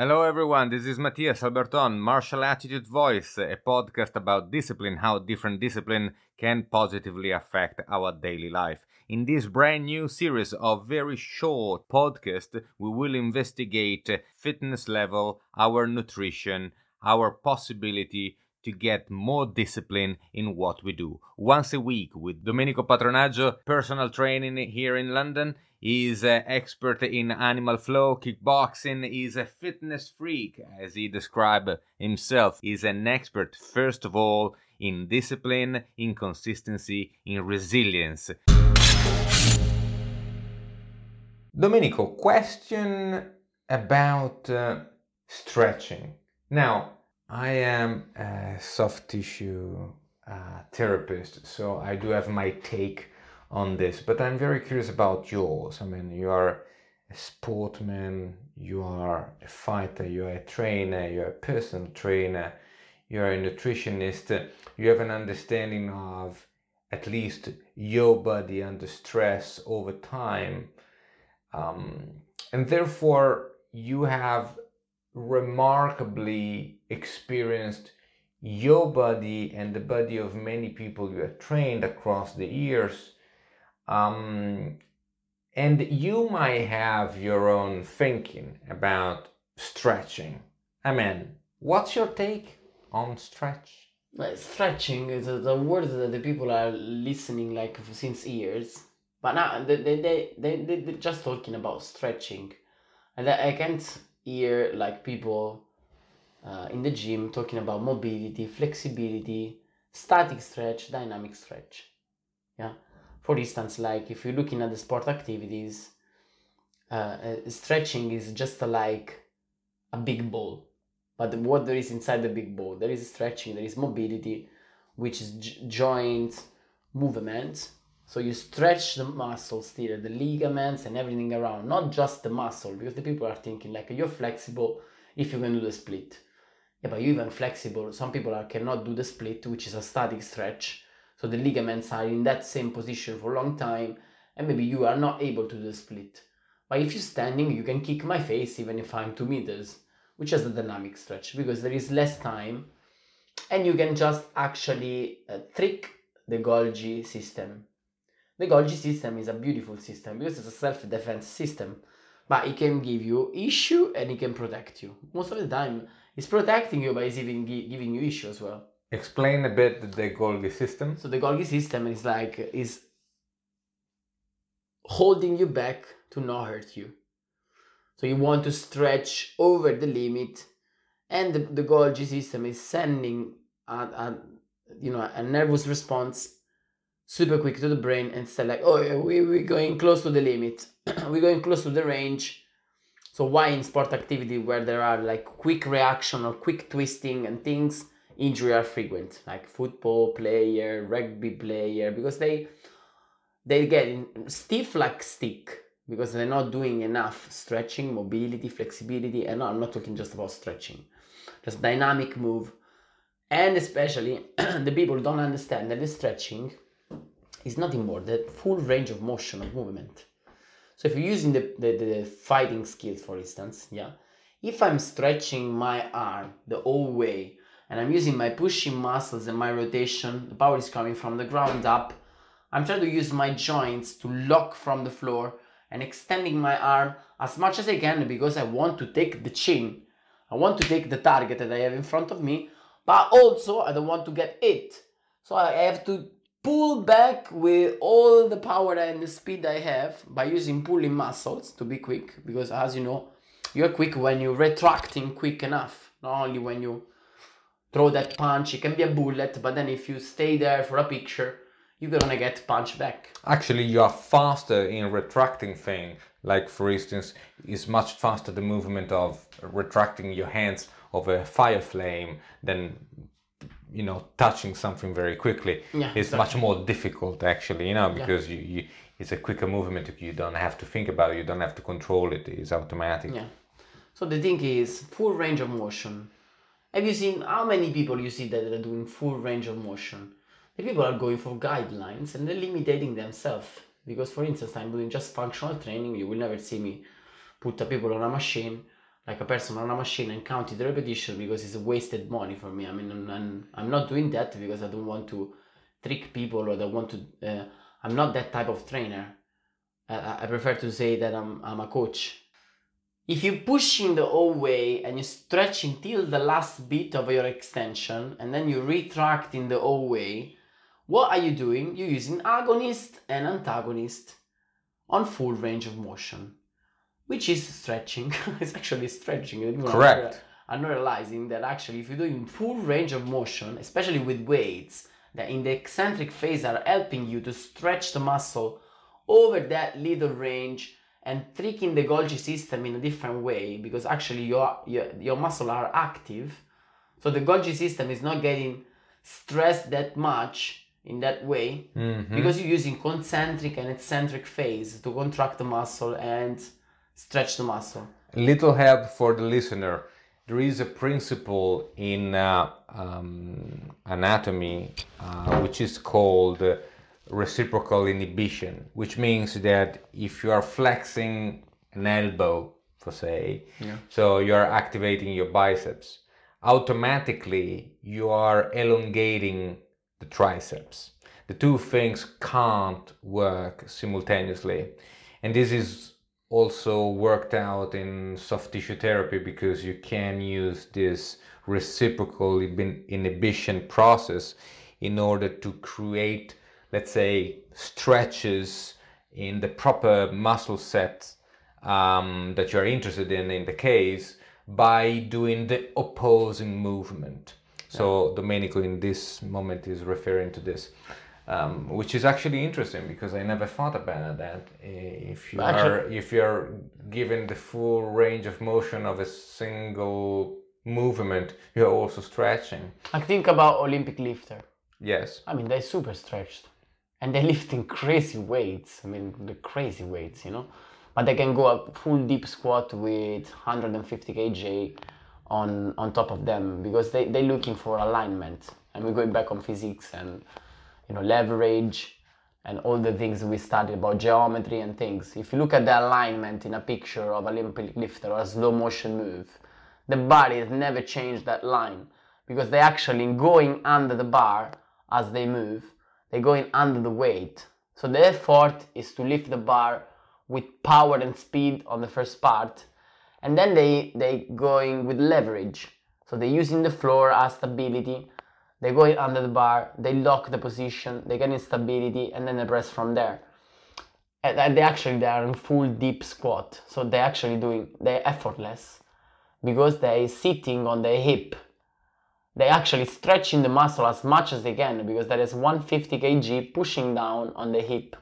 Hello, everyone. This is Matthias Alberton, Martial Attitude Voice, a podcast about discipline, how different discipline can positively affect our daily life. In this brand new series of very short podcasts, we will investigate fitness level, our nutrition, our possibility to get more discipline in what we do. Once a week with Domenico Patronaggio, personal training here in London. He's an expert in animal flow, kickboxing. He's a fitness freak, as he described himself. He's an expert, first of all, in discipline, in consistency, in resilience. Domenico, question about uh, stretching. Now, I am a soft tissue uh, therapist, so I do have my take on this, but I'm very curious about yours. I mean, you are a sportman, you are a fighter, you're a trainer, you're a personal trainer, you're a nutritionist, you have an understanding of at least your body under stress over time. Um, and therefore, you have remarkably experienced your body and the body of many people you have trained across the years. Um, and you might have your own thinking about stretching. I mean, what's your take on stretch? Stretching is a, the word that the people are listening like since years. But now they, they, they, they, they, they're just talking about stretching. And I can't hear like people uh, in the gym talking about mobility, flexibility, static stretch, dynamic stretch. Yeah. For instance, like if you're looking at the sport activities, uh, uh, stretching is just like a big ball. But what there is inside the big ball, there is stretching, there is mobility, which is j- joint movement. So you stretch the muscles here, the ligaments and everything around, not just the muscle, because the people are thinking like you're flexible if you can do the split. Yeah, but you're even flexible. Some people are cannot do the split, which is a static stretch. So the ligaments are in that same position for a long time, and maybe you are not able to do the split. But if you're standing, you can kick my face even if I'm two meters, which is a dynamic stretch because there is less time, and you can just actually uh, trick the Golgi system. The Golgi system is a beautiful system because it's a self-defense system, but it can give you issue and it can protect you. Most of the time, it's protecting you, but it's even gi- giving you issue as well. Explain a bit the Golgi system. So the Golgi system is like is holding you back to not hurt you. So you want to stretch over the limit, and the, the Golgi system is sending a, a you know a nervous response super quick to the brain and say like, oh, we we're going close to the limit, we're going close to the range. So why in sport activity where there are like quick reaction or quick twisting and things, injury are frequent, like football player, rugby player, because they they get stiff like stick because they're not doing enough stretching, mobility, flexibility, and I'm not talking just about stretching, just dynamic move. And especially the people don't understand that the stretching is nothing more the full range of motion of movement. So if you're using the, the, the fighting skills, for instance, yeah, if I'm stretching my arm the whole way and I'm using my pushing muscles and my rotation, the power is coming from the ground up. I'm trying to use my joints to lock from the floor and extending my arm as much as I can because I want to take the chin. I want to take the target that I have in front of me, but also I don't want to get hit. So I have to pull back with all the power and the speed I have by using pulling muscles to be quick because as you know, you're quick when you're retracting quick enough, not only when you throw that punch, it can be a bullet, but then if you stay there for a picture, you're gonna get punched back. Actually, you are faster in retracting thing. Like for instance, is much faster the movement of retracting your hands of a fire flame than you know touching something very quickly. Yeah, it's exactly. much more difficult actually, you know, because you, you it's a quicker movement. You don't have to think about it. You don't have to control it. It's automatic. Yeah. So the thing is, full range of motion. Have you seen how many people you see that are doing full range of motion? The people are going for guidelines and they're limiting themselves. Because, for instance, I'm doing just functional training. You will never see me put the people on a machine like a person on a machine and counting the repetition because it's wasted money for me. I mean, I'm, I'm, I'm not doing that because I don't want to trick people or I want to. Uh, I'm not that type of trainer. I, I prefer to say that I'm, I'm a coach. If you push in the whole way and you stretch until the last bit of your extension and then you retract in the whole way, what are you doing? You're using agonist and antagonist on full range of motion which is stretching. it's actually stretching. Correct. I'm realizing that actually, if you're doing full range of motion, especially with weights, that in the eccentric phase are helping you to stretch the muscle over that little range and tricking the Golgi system in a different way because actually your, your, your muscle are active. So the Golgi system is not getting stressed that much in that way Mhm. because you're using concentric and eccentric phase to contract the muscle and stretch the muscle. little help for the listener. There is a principle in uh, um, anatomy uh, which is called reciprocal inhibition, which means that if you are flexing an elbow, for say, so you are activating your biceps, automatically you are elongating the triceps. The two things can't work simultaneously. And this is also worked out in soft tissue therapy because you can use this reciprocal inhibition process in order to create, let's say, stretches in the proper muscle set um, that you're interested in in the case by doing the opposing movement. So Domenico in this moment is referring to this, um, which is actually interesting because I never thought about that. If you Actually- are if you're given the full range of motion of a single movement, you're also stretching. I think about Olympic lifter. Yes. I mean, they're super stretched, and they're lifting crazy weights. I mean, the crazy weights, you know. But they can go a full deep squat with 150 kg on on top of them because they they're looking for alignment. And we're going back on physics and you know leverage and all the things we studied about geometry and things. If you look at the alignment in a picture of an Olympic lifter or a slow motion move, the body has never changed that line because they're actually going under the bar as they move. They're going under the weight. So the effort is to lift the bar with power and speed on the first part, and then they they going with leverage. So they're using the floor as stability. They're going under the bar. They lock the position. They get instability, and then they press from there. And and they actually they are in full deep squat. So they're actually doing they're effortless because they're sitting on their hip they actually stretching the muscle as much as they can because there is 150 kg pushing down on the hip